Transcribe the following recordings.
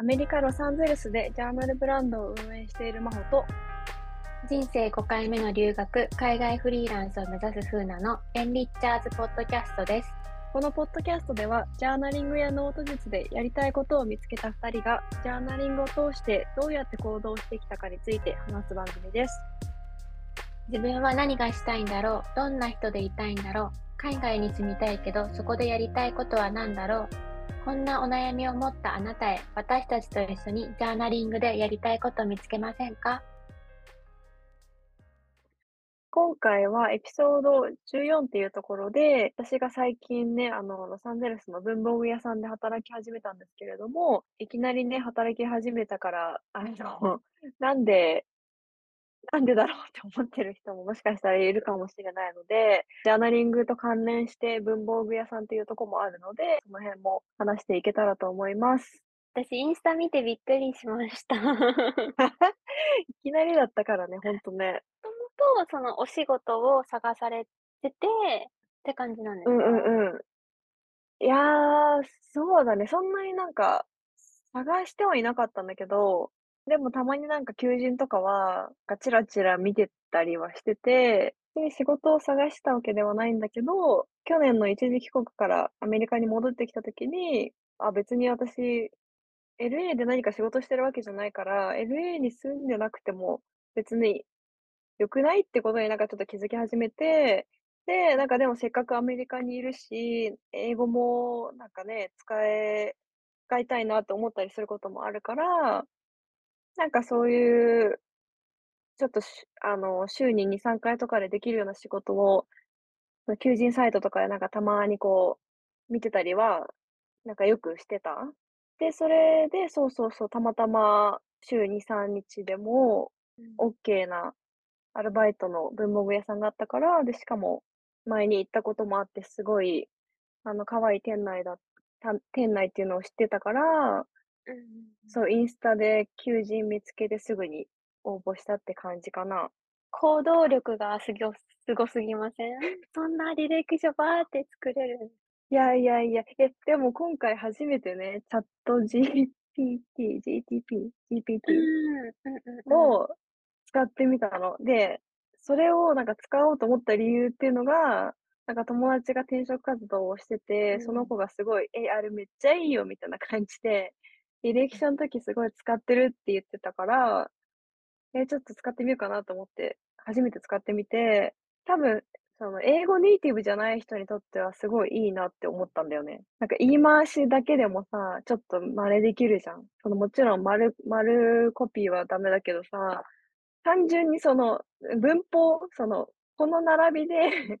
アメリカ・ロサンゼルスでジャーナルブランドを運営している真帆と、人生5回目の留学、海外フリーランスを目指す風なのエンリッチャーズポッドキャストです。このポッドキャストでは、ジャーナリングやノート術でやりたいことを見つけた2人が、ジャーナリングを通してどうやって行動してきたかについて話す番組です。自分は何がしたいんだろうどんな人でいたいんだろう海外に住みたいけど、そこでやりたいことは何だろうこんなお悩みを持ったあなたへ、私たちと一緒にジャーナリングでやりたいことを見つけませんか？今回はエピソード14っていうところで、私が最近ね、あの、ロサンゼルスの文房具屋さんで働き始めたんですけれども、いきなりね、働き始めたから、あの、なんでなんでだろうって思ってる人も もしかしたらいるかもしれないので、ジャーナリングと関連して文房具屋さんっていうとこもあるので、その辺も話していけたらと思います。私、インスタ見てびっくりしました。いきなりだったからね、ほんとね。もともと、そのお仕事を探されててって感じなんですか？うんうんうん。いや、そうだね、そんなになんか、探してはいなかったんだけどでもたまになんか求人とかは、がチラチラ見てたりはしてて、で、仕事を探したわけではないんだけど、去年の一時帰国からアメリカに戻ってきた時に、あ、別に私、LA で何か仕事してるわけじゃないから、LA に住んでなくても別に良くないってことになんかちょっと気づき始めて、で、なんかでもせっかくアメリカにいるし、英語もなんかね、使え使いたいなって思ったりすることもあるからなんかそういう、ちょっとしあの、週に2、3回とかでできるような仕事を、その求人サイトとかでなんかたまにこう、見てたりは、なんかよくしてた。で、それで、そうそうそう、たまたま週2、3日でもオッケーなアルバイトの文房具屋さんがあったから、で、しかも前に行ったこともあって、すごい、あの、可愛い店内だた店内っていうのを知ってたからうんうんそう、インスタで求人見つけてすぐに応募したって感じかな。行動力がすぎょすごすぎません？そんな履歴書バーって作れるいやいやいや、え、でも今回初めてね、チャット GPT、GTP、う GPT ん、うんうんうん。を使ってみたの。で、それをなんか使おうと思った理由っていうのが、なんか友達が転職活動をしてて、その子がすごい、え、あれめっちゃいいよみたいな感じで履歴書の時すごい使ってるって言ってたから、え、ちょっと使ってみようかなと思って、初めて使ってみて、多分、その英語ネイティブじゃない人にとってはすごいいいなって思ったんだよね。なんか言い回しだけでもさ、ちょっと真似できるじゃん。そのもちろん丸丸コピーはダメだけどさ、単純にその文法、その、この並びで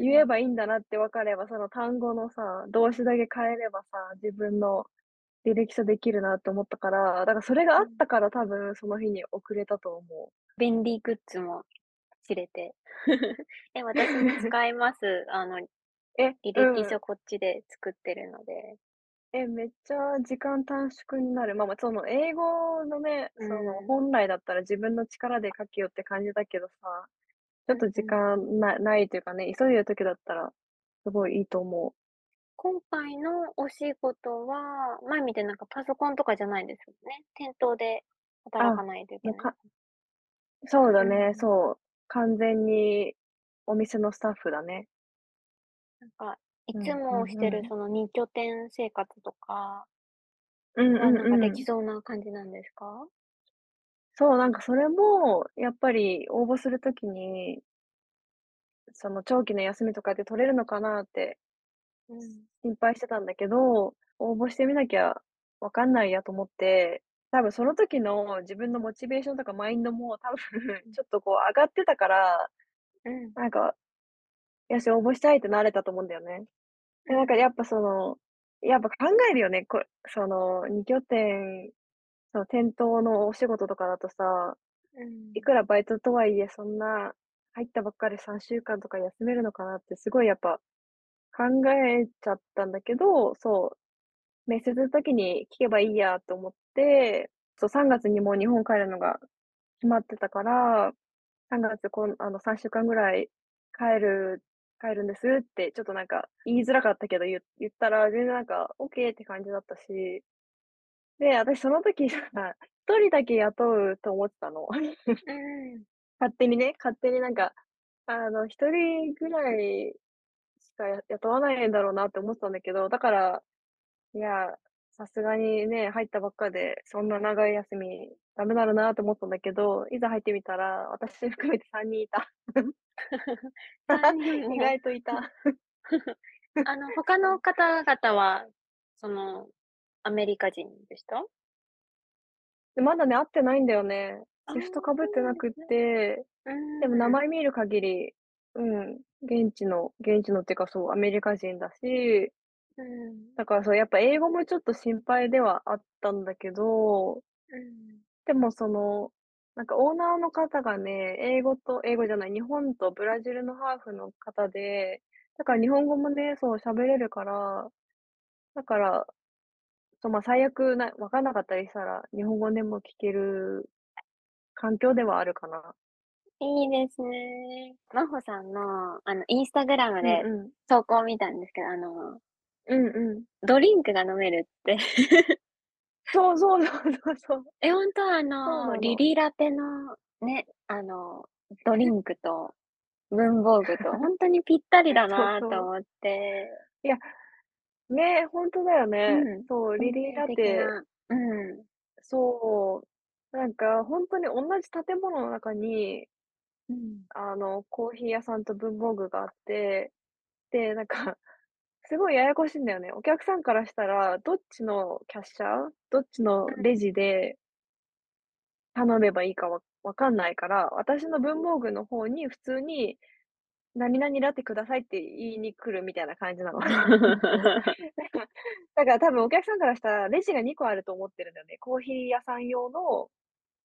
言えばいいんだなって分かれば、その単語のさ、動詞だけ変えればさ、自分の履歴書できるなって思ったから、だからそれがあったから多分その日に遅れたと思う。便利グッズも知れて。え、私も 使います。あの、え、履歴書こっちで作ってるので。え、めっちゃ時間短縮になる。まあまあ、その英語のね、そのうん。本来だったら自分の力で書けよって感じだけどさ、ちょっと時。間なないというかね、急いでる時だったらすごいいいと思う。今回のお仕事は、前見てなんかパソコンとかじゃないですよね。店頭で働あ、かないといけない。かそうだね、うん。そう。完全にお店のスタッフだね。なんか、いうんうつもして。るその2拠点生活とかうんは、なんかでうんうん。きそうな感じなんですか？そう、なんかそれもやっぱり応募する時に、その長期の休みとかで取れるのかなってうん。心配してたんだけど、応募してみなきゃわかんないやと思って、多分その時の自分のモチベーションとかマインドも多分うん。ちょっとこう上がってたから、うん。なんか、よし、応募したいってなれたと思うんだよね。で、なんかやっぱその、やっぱ考えるよね。こその2拠点、その店頭のお仕事とかだとさ、うん。いくらバイトとはいえ、そんな入ったばっかり3週間とか休めるのかなってすごいやっぱ考えちゃったんだけど、そう、面接の時に聞けばいいやと思って、そう、3月にもう日本帰るのが決まってたから、3月こんあの、3週間ぐらい帰る帰るんですってちょっとなんか言いづらかったけど、ゆ言ったら全然なんかオッケーって感じだったし、で、私その時さ、1人だけ雇うと思ってたの。うん。勝手にね、勝手になんか、あの、1人ぐらいしかや雇わないんだろうなって思ってたんだけど、だから、いや、さすがにね、入ったばっかで、そんな長い休みダメだろうなと思ったんだけど、いざ入ってみたら、私含めて3人いた。3人 意も。外といた。あの、他の方々は、その、アメリカ人でした？で、まだね、会ってないんだよね。シフトかぶってなくっ。て、うでも名。前見る限り、うん、現地の現地のっていうか、そう、アメリカ人だし、うん。だからそう、やっぱ英語もちょっと心配ではあったんだけど、うん。でもその、なんかオーナーの方がね、英語と英語じゃない、日本とブラジルのハーフの方で、だから日本うん。語もね、そう喋れるから、だから、そう、ま、最悪な分かんなかったりしたら、日本語でも聞ける環境ではあるかな。いいですね。真帆さんの、あの、インスタグラムでうんうん。投稿を見たんですけど、あの、うんうん。ドリンクが飲めるって。そうそうそうそうそう。え、ほんとあの、そうなの。リリラテのね、あの、ドリンクと文房具とほんとにぴったりだそうそう。なと思って。いや、ね、ほんとだよね。うん、そう、リリラテ、うん。そう、なんかほんとに同じ建物の中に、うん。あの、コーヒー屋さんと文房具があって、で、なんか、すごいややこしいんだよね。お客さんからしたら、どっちのキャッシャー、どっちのレうん。ジで頼めばいいかわ分かんないから、私の文房具の方に普通に何々ラテくださいって言いに来るみたいな感じなの。だから多分お客さんからしたら、レジが2個あると思ってるんだよね。コーヒー屋さん用の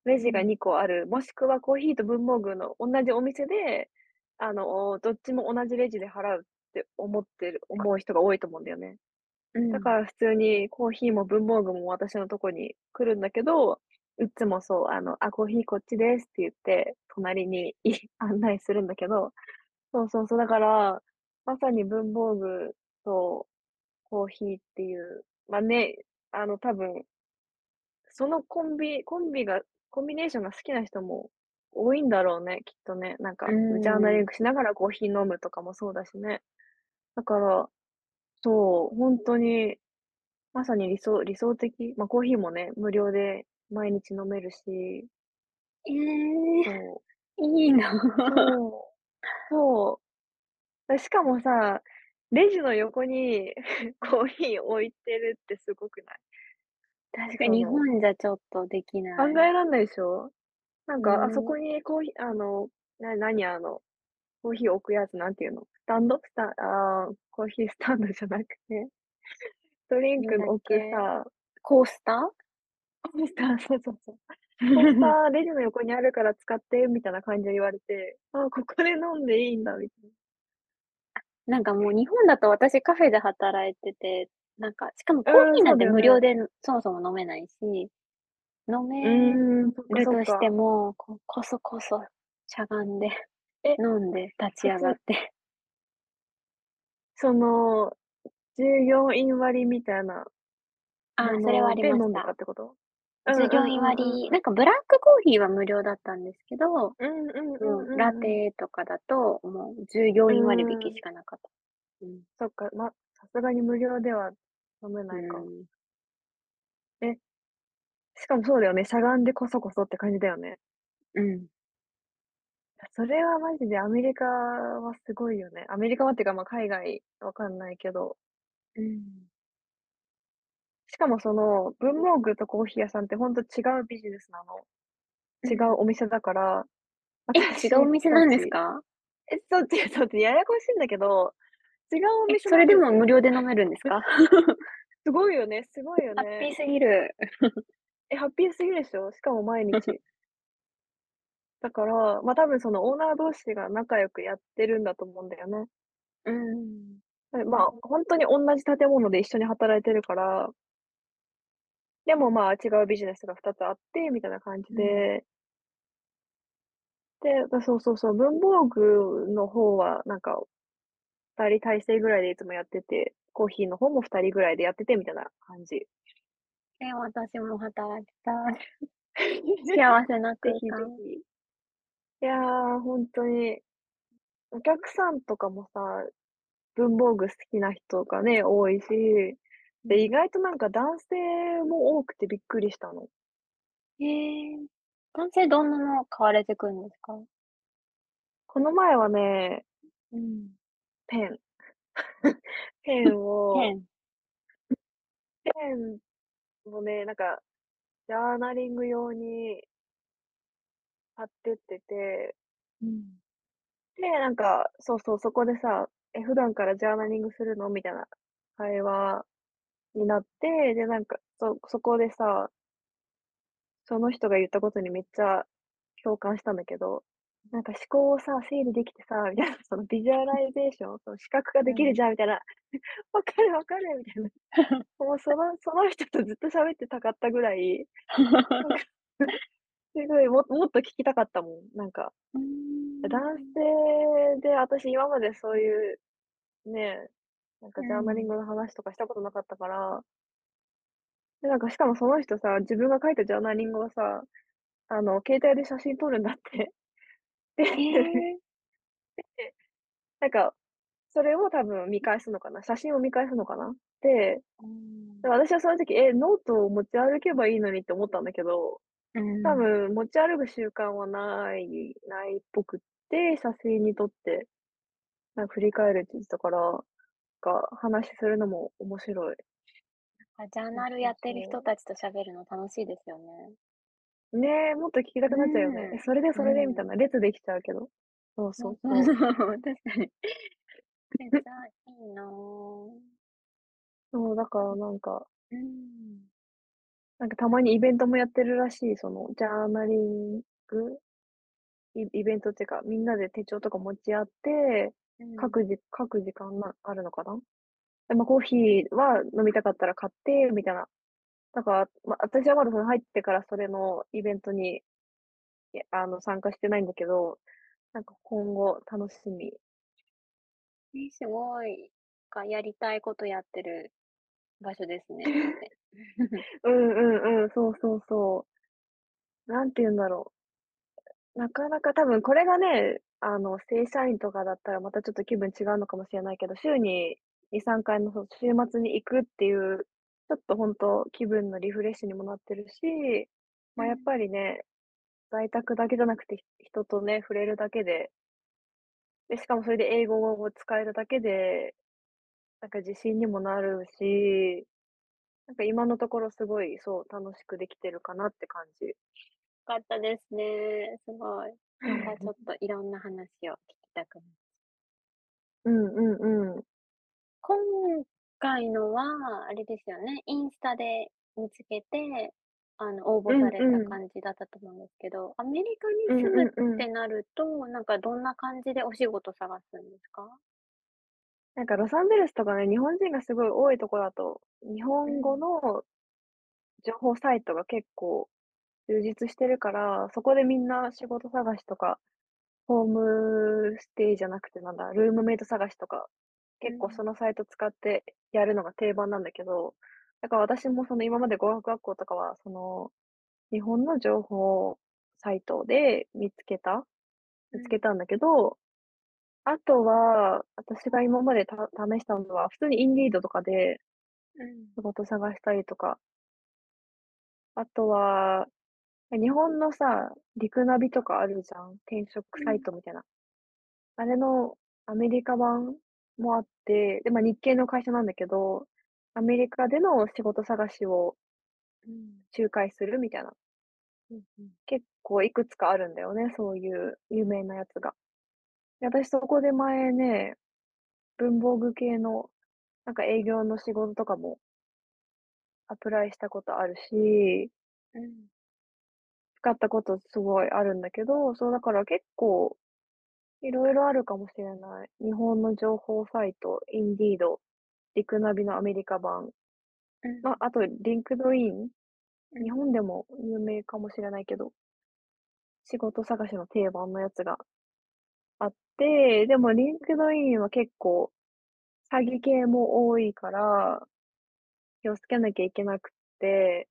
レジがうん。2個ある、もしくはコーヒーと文房具の同じお店で、あの、どっちも同じレジで払うって思ってる思う人が多いと思うんだよね。うん。だから普通にコーヒーも文房具も私のとこに来るんだけど、いつもそう、あの、あ、コーヒーこっちですって言って、隣にい案内するんだけど、そうそうそう、だから、まさに文房具とコーヒーっていう、ま、ね、あの、多分そのコンビコンビがコンビネーションが好きな人も多いんだろうね、きっとね。なんうか、ジャーナ。リングしながらコーヒー飲むとかもそうだしね。だから、そう、ほんとに、まさに理想理想的、ま、コーヒーもね、無料で毎日飲めるし、ええ、そう、いいな。そう、そう。で、しかもさ、レジの横に コーヒー置いてるってすごくない？確かに日本じゃちょっとでき考ない。えらんないでしょ？なんうか、あそ。こにコーヒーあの、な何あの、コーヒー置くやつなんていうの、スタンド？スタああ、コーヒースタンドじゃなくて、ドリンなんだっクの置くけ、さ、コースター？コースター、そうそうそう。コースターレジの横にあるから使ってみたいな感じで言われて、ああ、ここで飲んでいいんだみたいな。なんかもう日本だと私カフェで働いてて、なんか、しかもコーヒーなんて。無料でそもそも飲めないし、飲うめるとして。も、ここそこそしゃがんでえ、飲んで立ち上がって。その、従業員割みたいなもああ、それはありました。従業員割、うん。なんかブラックコーヒーは無料だったんですけど、うんうんうもうラ。テとかだと、もう従業う員割引。しかなかった。うん。そっか、ま、さすがに無料では飲めうないか。ん。え、しかもそうだよね、しゃがんでこそこそって感じだよね。うん。それはマジでアメリカはすごいよね。アメリカはっていうか、ま、海外わかんないけど。うん。しかもその、文房具とコーヒー屋さんってほんと違うビジネスなの。違うん。うお店だから、え、違うお私店なんですか？え、そう、違う、そう、ややこしいんだけど、違うおえ、店それでも。無料で飲めるんですか？すごいよねすごいよね。ハッピーすぎる。え、ハッピーすぎるでしょ？しかも毎日。だから、ま、多分そのオーナー同士が仲良くやってるんだと思うんだよね。うん。で、まあ、ほんとにおんなじ建物で一緒に働いてるからでも、まあ、違うビジネスが2つあってみたいな感じうん。で、そうそうそう、文房具の方はなんか2人体制ぐらいでいつもやってて、コーヒーの方も2人ぐらいでやっててみたいな感じ。え、私も働きたい。幸せな空間。ひ。いやー、ほんとに、お客さんとかもさ、文房具好きな人がね、多いし、で、意うん。外となんか男性も多くてびっくりしたの。へえ。男性どんなの買われてくんですか？この前はね、うん。ペン。ペンをペン。ペンをね、なんか、ジャーナリング用に買ってってて、うん。で、なんか、そうそう、そこでさ、「え、普段からジャーナリングするの？」みたいな会話になって、で、なんか、そそこでさ、その人が言ったことにめっちゃ共感したんだけど、なんか思考をさ、整理できてさ、みたいな、そのビジュアライゼーション、その視覚化できるうん。じゃんみたいな、分かる分かるみたいな。もうそのその人とずっと喋ってたかったぐらい、なんか すごい、ももっと聞きたかったもん。なんか、うー男ん。性で私今までそういうね、なんかジャーナリンうん。グの話とかしたことなかったから、で、なんかしかもその人さ、自分が書いたジャーナリングをさ、あの、携帯で写真撮るんだって。へ で、え。なんか、それを多分見返すのかな、写真を見返すのかな。で、うーん。で、私はその時、え、ノートを持ち歩けばいいのにって思ったんだけど、うん。多分持ち歩く習慣はないないっぽくって、写真に撮って、なんか振り返るって言ってたから、か、話するのも面白い。あ、ジャーナルやってるそ人たちと喋るの楽しいですよね。う。ねえ、もっと聞きたうくなっちゃうよね。え、ん。それでそれでみたいうん。な、列できちゃうけど。そうそうそうそう。そうそう、確かに。めっちゃいいなぁ。そう、だからなんか、うん。なんかたまにイベントもやってるらしい、そのジャーナリング？イイベントっていうか、みんなで手帳とか持ち合って、うん。各じ各時間なあるのかな？で、ま、コーヒーは飲みたかったら買ってみたいな。だから、ま、私はまだその入ってからそれのイベントに、いあの、参加してないんだけど、なんか今後楽しみ。え、すごい。か、やりたいことやってる場所ですね。うんうんうん、そうそうそう。なんて言うんだろう。なかなか多分これがね、あの、正社員とかだったらまたちょっと気分違うのかもしれないけど、週に2、3回のその週末に行くっていう、ちょっとほんと気分のリフレッシュにもなってるし、ま、やっうん。ぱりね、在宅だけじゃなくて、ひ人とね、触れるだけで、で、しかもそれで英語を使えるだけで、なんか自信にもなるし、なんか今のところすごい、そう、楽しくできてるかなって感じ。かったですね。すごい。またちょっといろんな話を聞きたくなうんうんうん。今回のは、あれですよね、インスタで見つけて、あの、応う募された。感じだったと思うんですけど、アメリカにうん住むっうんうん。てなると、なんかどんな感じでお仕事探すんですか？なんかロサンゼルスとかね、日本人がすごい多いとこだと、日本語うん。の情報サイトが結構充実してるから、そこでみんな仕事探しとか、ホームステイじゃなくてなんだ、ルームメイト探しとか、結構そうん。のサイト使ってやるのが定番なんだけど、だから私もその今まで語学学校とかは、その日本の情報サイトで見つけたうん。見つけたんだけど、あとは、私が今までた試したのは、普通にインディードとかでうん。仕事探したりとか、あとは、日本のさ、リクナビとかあるじゃん、転職サイうん。トみたいな。あれのアメリカ版もあって、で、ま、日系の会社なんだけど、アメリカでの仕事探しをうん。仲介するみたいな、うんうん。結構いくつかあるんだよね、そういう有名なやつが。で、私そこで前ね、文房具系のなんか営業の仕事とかもアプライしたことあるし、うん。使ったことすごいあるんだけど、そうだから結構いろいろあるかもしれない。日本の情報サイト、インディード、リクナビのアメリカ版、ま、うん。あとリンクドイン、うん。日本でも有名かもしれないけど、仕事探しの定番のやつがあって、でもリンクドインは結構詐欺系も多いから、気をつけなきゃいけなくって、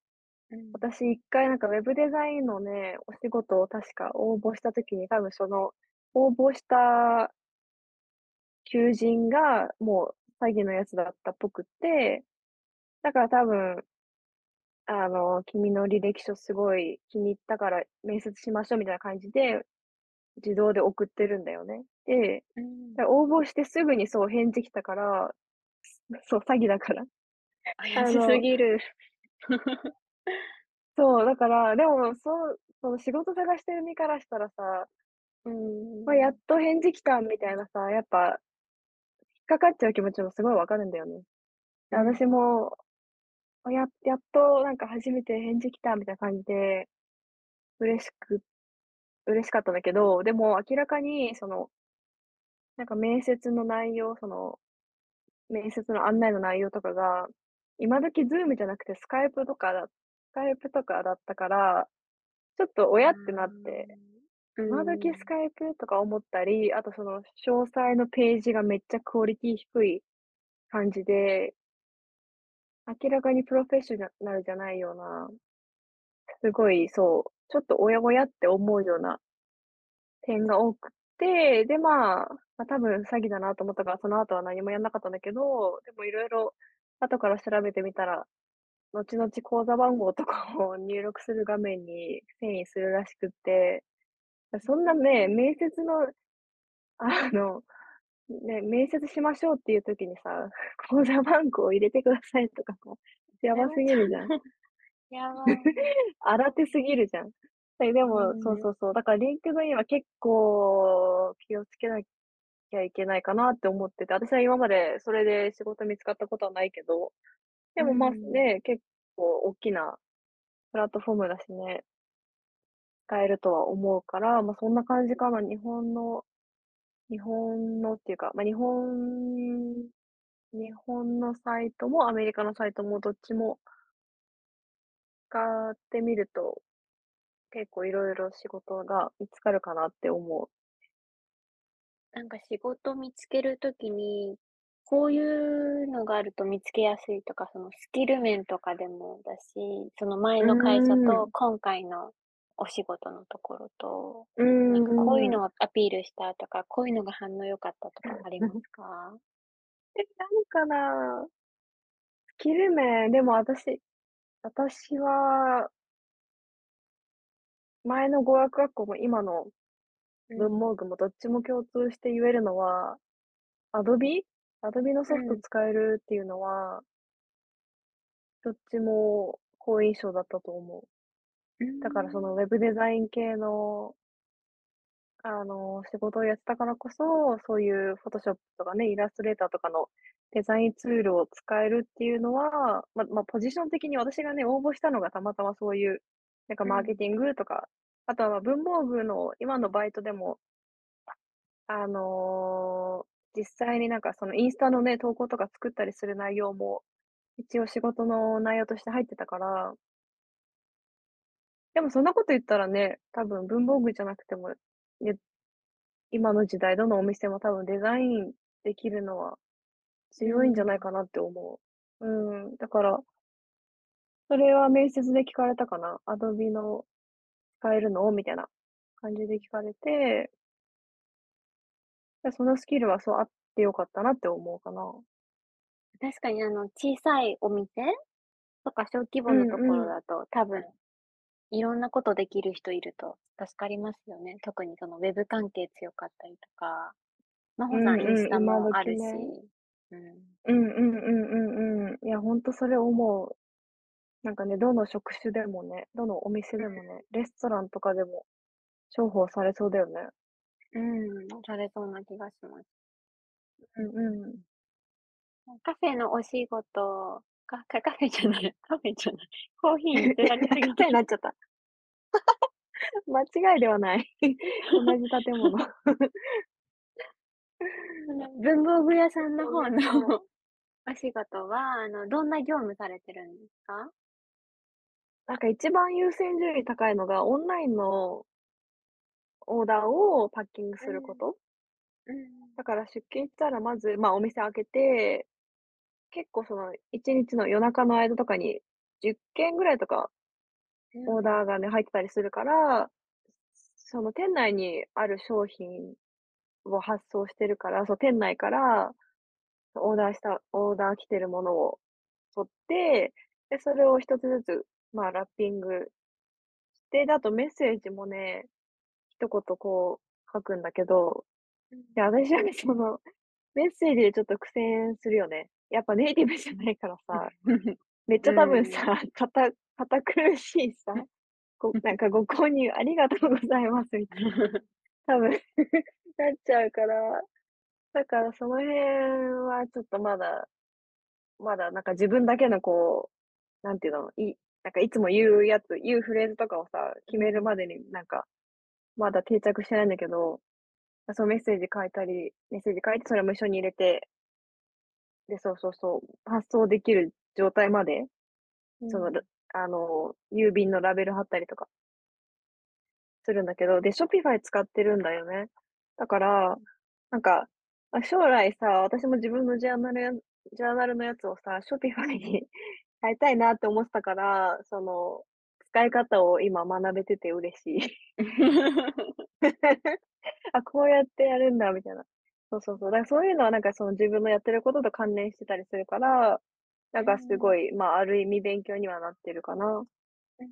うん。私一回なんかウェブデザインのね、お仕事を確か応募した時に、多分その、応募した求人が、もう詐欺のやつだったっぽくって、だから多分、あの、君の履歴書すごい気に入ったから面接しましょうみたいな感じで、自動で送ってるんだよね。で、うん。だ応募してすぐにそう返事来たから、そう、詐欺だから。怪しすぎる。そう、だから、でも、そう、その仕事探してる身からしたらさ、うま、やっん。と返事来たみたいなさ、やっぱ引っかかっちゃう気持ちもすごいわかるんだよね。で、うん。私も、あ、ややっとなんか初めて返事来たみたいな感じで、嬉しく嬉しかったんだけど、でも明らかにその、なんか面接の内容、その、面接の案内の内容とかが、今時 Zoom じゃなくてスカイプとかだスカイプとかだったから、ちょっとあ「おや？」ってなって、あ。う今時スん。カイプとか思ったり、あとその詳細のページがめっちゃクオリティ低い感じで、明らかにプロフェッショナルじゃないような、すごいそう、ちょっとおやおやって思うような点が多くて、で、まあ、ま、多分詐欺だなと思ったから、その後は何もやんなかったんだけど、でも色々後から調べてみたら、後々口座番号とかを入力する画面に遷移するらしくって、そんなね、面接の、あの、ね、面接しましょうっていう時にさ、口座番号を入れてくださいとかさ、やばすぎるじゃん。やばい。新 手すぎるじゃん。え、でうも、そうん。そうそう、だからリンクドインは結構気をつけなきゃいけないかなって思ってて、私は今までそれで仕事見つかったことはないけど、でうも、ま、ん。ね、結構おっきなプラットフォームだしね、使えるとは思うから、ま、そんな感じかな。日本の日本のっていうか、ま、日本日本のサイトもアメリカのサイトもどっちも使ってみると、結構色々仕事が見つかるかなって思う。なんか仕事見つけるときに、こういうのがあると見つけやすいとか、そのスキル面とかでもだし、その前うの会社ーん。と今回のお仕事のところと、うーなんかこういうん。のをアピールしたとか、こういうのが反応良かったとかありますか？え、なんかな、スキル面、でも私私は前の語学学校も今のうん、文房具もどっちも共通して言えるのは、Adobe？Adobe のソフトうん、使えるっていうのは、どっちも好印象だったと思う。だからそのん、ウェブデザイン系の、あの、仕事をやってたからこそ、そういうフォトショップとかね、イラストレーターとかのデザインツールを使えるっていうのは、まま、ポジション的に私がね、応募したのがたまたまそういう、なんかうん、マーケティングとか、あとは文房具の今のバイトでもあの、実際になんかそのインスタのね、投稿とか作ったりする内容も、一応仕事の内容として入ってたから、でもそんなこと言ったらね、多分文房具じゃなくても、ね、今の時代どのお店も多分デザインできるのはう強いんじゃないん。かなって思う。うん、だから、それは面接で聞かれたかな。Adobe の使えるの？みたいな感じで聞かれて、で、そのスキルはそうあって良かったなって思うかな。確かにあの小さいお店とか小規う模のとこ。ろだと、多分いろんなことできる人いると助かりますよね。特にそのウェブ関係強かったりとか、真う帆さんインスんうん、タ今もあるし。うん。うんうんうんうんうん。いや、ほんとそれ思う。なんかね、どの職種でもね、どのお店でもね、レストランとかでも重宝されそうだよね。うん、うん、されそうな気がします。うんうん。カフェのお仕事かかカフェじゃない、カフェじゃない、コーヒーにつられすぎて、になっちゃった。間違いではない。同じ建物。文房具屋さんの方のお仕事は、あの、どんな業務されてるんですか？なんか一番優先順位高いのが、オンラインのオーダーをパッキングうん、すること。うん、だから出勤したらまず、ま、お店開けて、結構その1日の夜中の間とかに10件ぐらいとか、うん。オーダーがね、入ってたりするから、その店内にある商品を発送してるから、そう、店内からオーダーしたオーダー来てるものを取って、で、それを一つずつ、まあ、ラッピングして、で、あとメッセージもね、一言こう書くんだけど、うん。で、私はね、その、メッセージでちょっと苦戦するよね。やっぱネイティブじゃないからさ、めっちゃ多分うん。さ、かた堅苦しいさ、ごなんかご購入ありがとうございますみたいな、多分 なっちゃうから、だからその辺はちょっとまだまだなんか自分だけのこう、なんていうの、いなんかいつも言うやつ、言うフレーズとかをさ、決めるうん。までになんか、まだ定着してないんだけど、そのメッセージ書いたり、メッセージ書いてそれも一緒に入れて、で、そうそうそう、発送できる状態まで、その、うん。るあの、郵便のラベル貼ったりとかするんだけど、で、Shopify 使ってるんだよね。だから、なんか、あ、将来さ、私も自分のジャーナルやジャーナルのやつをさ、Shopify に 変えたいなって思ってたから、その、使い方を今学べてて嬉しい。あ、こうやってやるんだみたいな。そうそうそう。だからそういうのはなんかその自分のやってることと関連してたりするから、なんかすうん。ごい、まあ、ある意味勉強にはなってるかな。うん。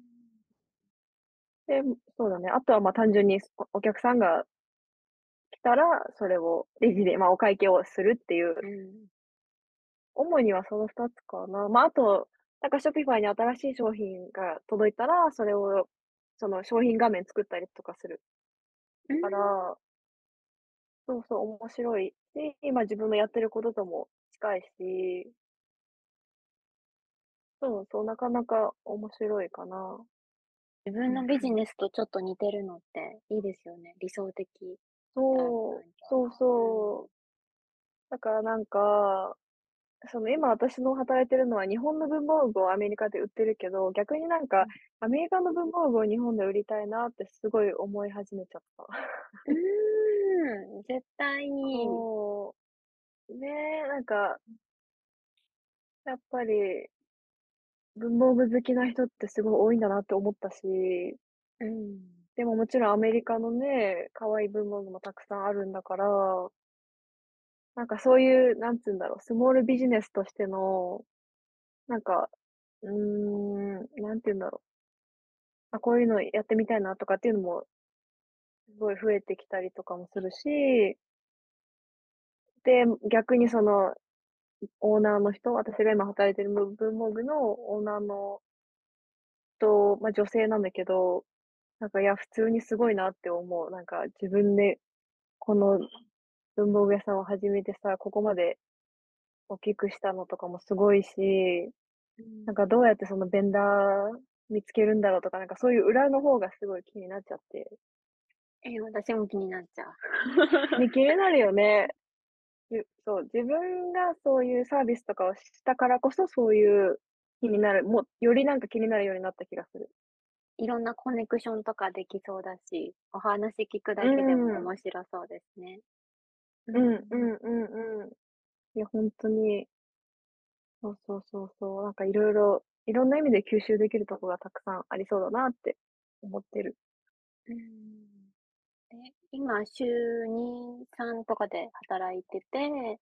で、そうだね。あとはまあ単純におお客さんが来たら、それをレジで、まあ、お会計をするっていう、うん。主にはその2つかな。まあ、あと、なんか Shopify に新しい商品が届いたら、それを、その商品画面作ったりとかするうん。から、そうそう、面白いし、今自分のやってることとも近いし、そうそう、なかなか面白いかな。自分のビジネスとちょっと似てるのっていいですよね。理想的そう、そう。そう。だからなんかその今私の働いてるのは日本の文房具をアメリカで売ってるけど、逆になんかうん。アメリカの文房具を日本で売りたいなってすごい思い始めちゃった。うーん、絶対に。そう。ねえ、なんか、やっぱり文房具好きな人ってすごい多いんだなって思ったし、うん。でももちろんアメリカのね、可愛い文房具もたくさんあるんだから、なんかそういう、なんつうんだろう、スモールビジネスとしての、なんか、うーん、なんて言うんだろう。あ、こういうのやってみたいなとかっていうのもすごい増えてきたりとかもするし、で、逆にそのオーナーの人、私が今働いてる文文房具のオーナーの人、ま、女性なんだけど、なんか、いや、普通にすごいなって思う。なんか自分でこの文房具屋さんを始めてさ、ここまで大きくしたのとかもすごいし、うん。なんかどうやってそのベンダー見つけるんだろうとか、なんかそういう裏の方がすごい気になっちゃって。え、私も気になっちゃう。ね、気になるよね。ゆそう、自分がそういうサービスとかをしたからこそ、そういう気になる、もよりなんか気になるようになった気がする。いろんなコネクションとかできそうだし、お話聞くうだけでもん。面白そうですね。ううんうん。んうんうん。いや、ほんとに、そうそうそうそう、なんかいろいろいろんな意味で吸収できるとこがたくさんありそうだなって思ってる。うん。で、今週2、3とかで働いてて、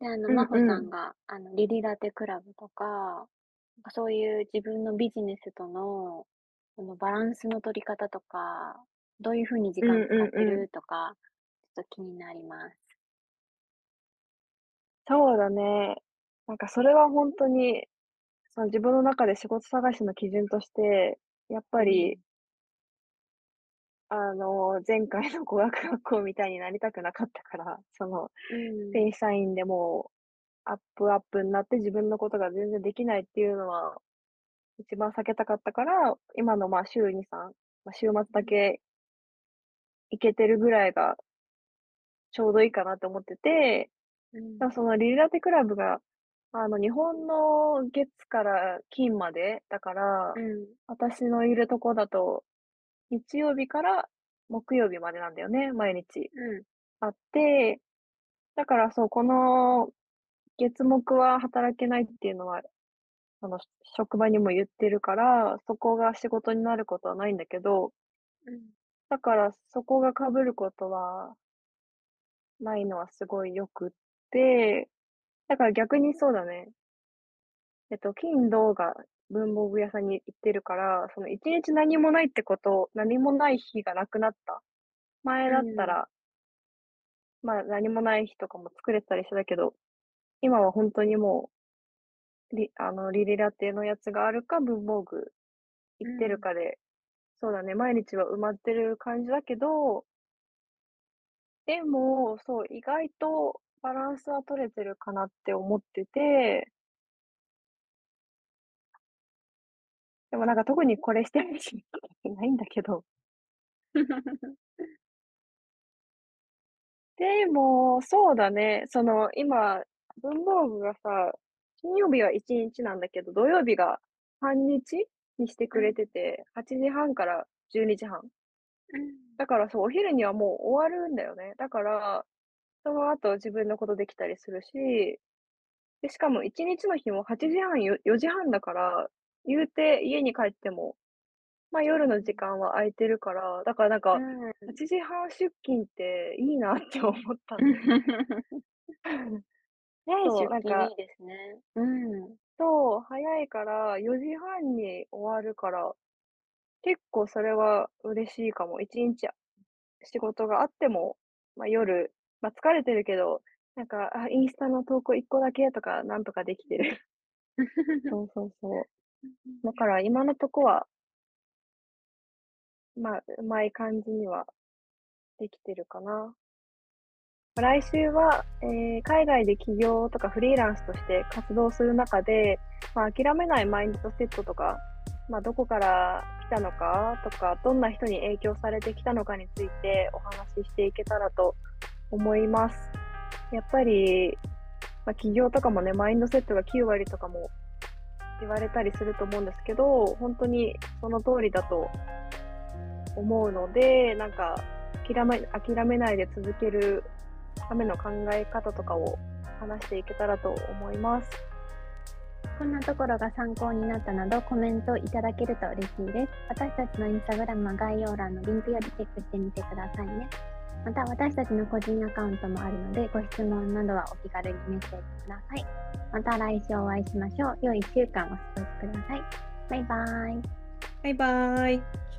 で、あの、うん真帆さうん。んが、あの、リリラテクラブとか、なんかそういう自分のビジネスとの、そのバランスの取り方とか、どういう風に時うん間使ってうんうん。るとか、ちょっと気になります。そうだね。なんかそれはほんとに、その自分の中で仕事探しの基準として、やっぱりうん。あの、前回の語学学校みたいになりたくなかったから、その、うん。正社員でもうアップアップになって自分のことが全然できないっていうのは、一番避けたかったから、今の、ま、週2、3、ま、週末うん。だけ行けてるぐらいがちょうどいいかなと思ってて、うん。そのリルラテクラブが、あの、日本の月から金までだから、うん。私のいるとこだと、日曜日から木曜日までなんだよね、毎日うん。あって、だからそう、この月木は働けないっていうのはその、職場にも言ってるから、そこが仕事になることはないんだけど、うん。だからそこが被ることはないのはすごい良くって、だから逆にそうだね。えっと、金土が文房具屋さんに行ってるから、その1日何もないってこと、何もない日がなくなった。前うだったん。らまあ、何もない日とかも作れてたりしてたけど、今はほんとにもう、リあの、リリラテのやつがあるか、文房具行ってるうん。かで、そうだね、毎日は埋まってる感じだけどでも、そう、意外とバランスは取れてるかなって思っててでもなんか特にこれしてほしないんだけど。でも、そうだね、その、今、文房具がさ、金曜日は1日なんだけど、土曜日が半日にしてくれうん。てて、8時半から12時半。うん。だからそう、お昼にはもう終わるんだよね。だから、その後自分のことできたりするし、で、しかも1日の日も8時半、よ4時半だから、言うて家に帰っても、ま、夜の時うん。間は空いてるから、だからなんか、うん。8時半出勤っていいなって思ったんだよね。早いそう、なんか出勤いいですね。うん。そう、早いから4時半に終わるから、結構それは嬉しいかも。1日仕事があっても、ま、夜、ま、疲れてるけど、なんか、あ、インスタの投稿1個だけとかなんとかできてる。そうそうそう。だから今のとこはまあ、うまい感じにはできてるかな。来週は、ええ、海外で起業とかフリーランスとして活動する中で、まあ、諦めないマインドセットとか、まあ、どこから来たのかとか、どんな人に影響されてきたのかについてお話ししていけたらと思います。やっぱり、まあ、起業とかもね、マインドセットが9割とかも言われたりすると思うんですけど、ほんとにその通りだと思うので、なんか、きらめ諦めないで続けるための考え方とかを話していけたらと思います。こんなところが参考になったなど、コメントいただけると嬉しいです。私たちのインスタグラムは概要欄のリンクよりチェックしてみてくださいね。また、私たちの個人アカウントもあるので、ご質問などはお気軽にメッセージください。また来週お会いしましょう。良い1週間お過ごしください。バイバーイ。バイバーイ。